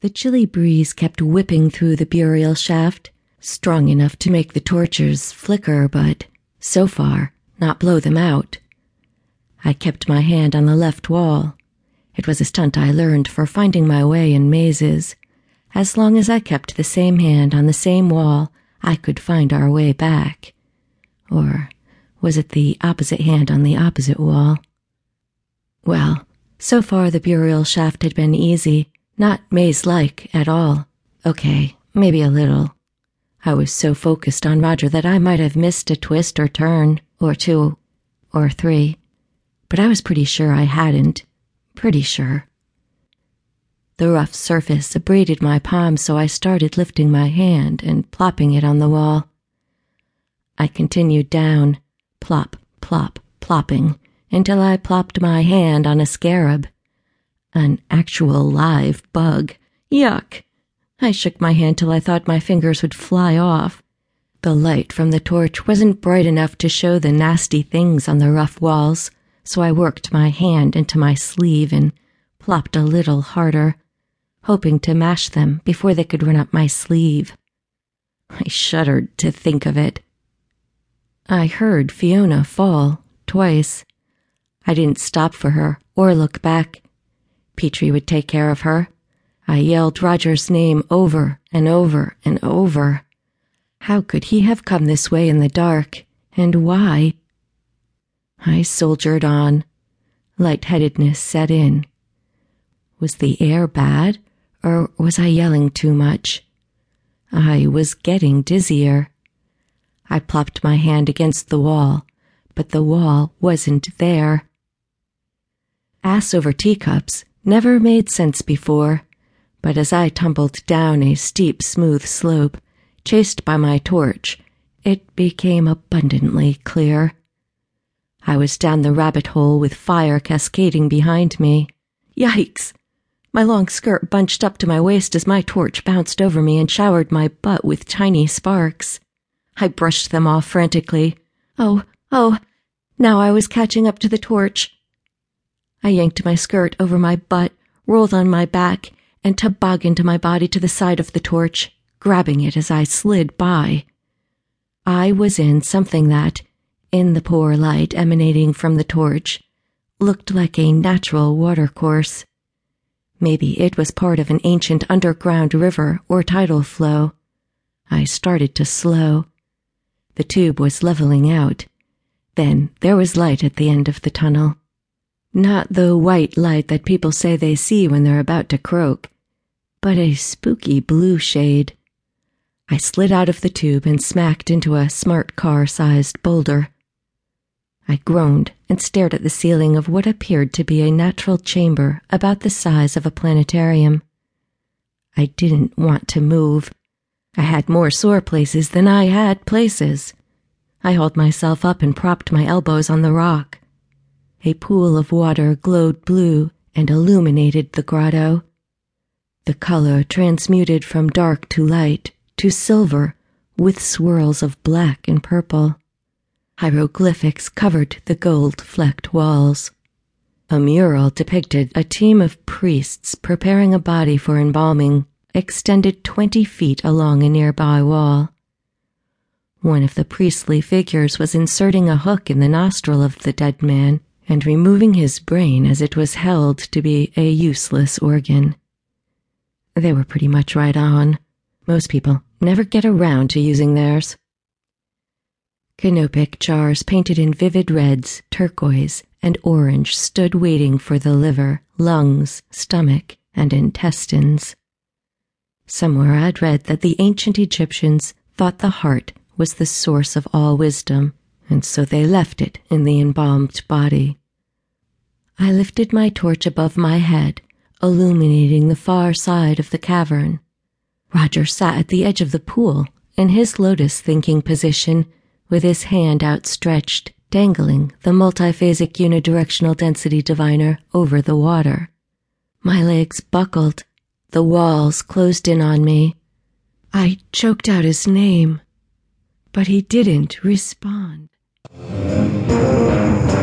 The chilly breeze kept whipping through the burial shaft, strong enough to make the torches flicker, but, so far, not blow them out. I kept my hand on the left wall. It was a stunt I learned for finding my way in mazes. As long as I kept the same hand on the same wall, I could find our way back. Or was it the opposite hand on the opposite wall? Well, so far the burial shaft had been easy, not maze like at all. Okay, maybe a little. I was so focused on Roger that I might have missed a twist or turn, or two, or three. But I was pretty sure I hadn't. Pretty sure. The rough surface abraded my palm, so I started lifting my hand and plopping it on the wall. I continued down, plop, plop, plopping, until I plopped my hand on a scarab. An actual live bug. Yuck! I shook my hand till I thought my fingers would fly off. The light from the torch wasn't bright enough to show the nasty things on the rough walls, so I worked my hand into my sleeve and plopped a little harder, hoping to mash them before they could run up my sleeve. I shuddered to think of it. I heard Fiona fall twice. I didn't stop for her or look back. Petrie would take care of her. I yelled Roger's name over and over and over. How could he have come this way in the dark, and why? I soldiered on. Lightheadedness set in. Was the air bad, or was I yelling too much? I was getting dizzier. I plopped my hand against the wall, but the wall wasn't there. Ass over teacups never made sense before, but as I tumbled down a steep, smooth slope, chased by my torch, it became abundantly clear. I was down the rabbit hole with fire cascading behind me. Yikes! My long skirt bunched up to my waist as my torch bounced over me and showered my butt with tiny sparks. I brushed them off frantically. Oh, oh, now I was catching up to the torch. I yanked my skirt over my butt, rolled on my back, and tobogganed my body to the side of the torch, grabbing it as I slid by. I was in something that, in the poor light emanating from the torch, looked like a natural watercourse. Maybe it was part of an ancient underground river or tidal flow. I started to slow. The tube was leveling out. Then there was light at the end of the tunnel. Not the white light that people say they see when they're about to croak, but a spooky blue shade. I slid out of the tube and smacked into a smart car sized boulder. I groaned and stared at the ceiling of what appeared to be a natural chamber about the size of a planetarium. I didn't want to move. I had more sore places than I had places. I hauled myself up and propped my elbows on the rock. A pool of water glowed blue and illuminated the grotto. The color transmuted from dark to light to silver with swirls of black and purple. Hieroglyphics covered the gold flecked walls. A mural depicted a team of priests preparing a body for embalming, extended twenty feet along a nearby wall. One of the priestly figures was inserting a hook in the nostril of the dead man and removing his brain as it was held to be a useless organ. They were pretty much right on. Most people never get around to using theirs. Canopic jars painted in vivid reds, turquoise, and orange stood waiting for the liver, lungs, stomach, and intestines. Somewhere I'd read that the ancient Egyptians thought the heart was the source of all wisdom, and so they left it in the embalmed body. I lifted my torch above my head, illuminating the far side of the cavern. Roger sat at the edge of the pool, in his lotus thinking position, with his hand outstretched, dangling the multiphasic unidirectional density diviner over the water. My legs buckled, the walls closed in on me. I choked out his name, but he didn't respond. Música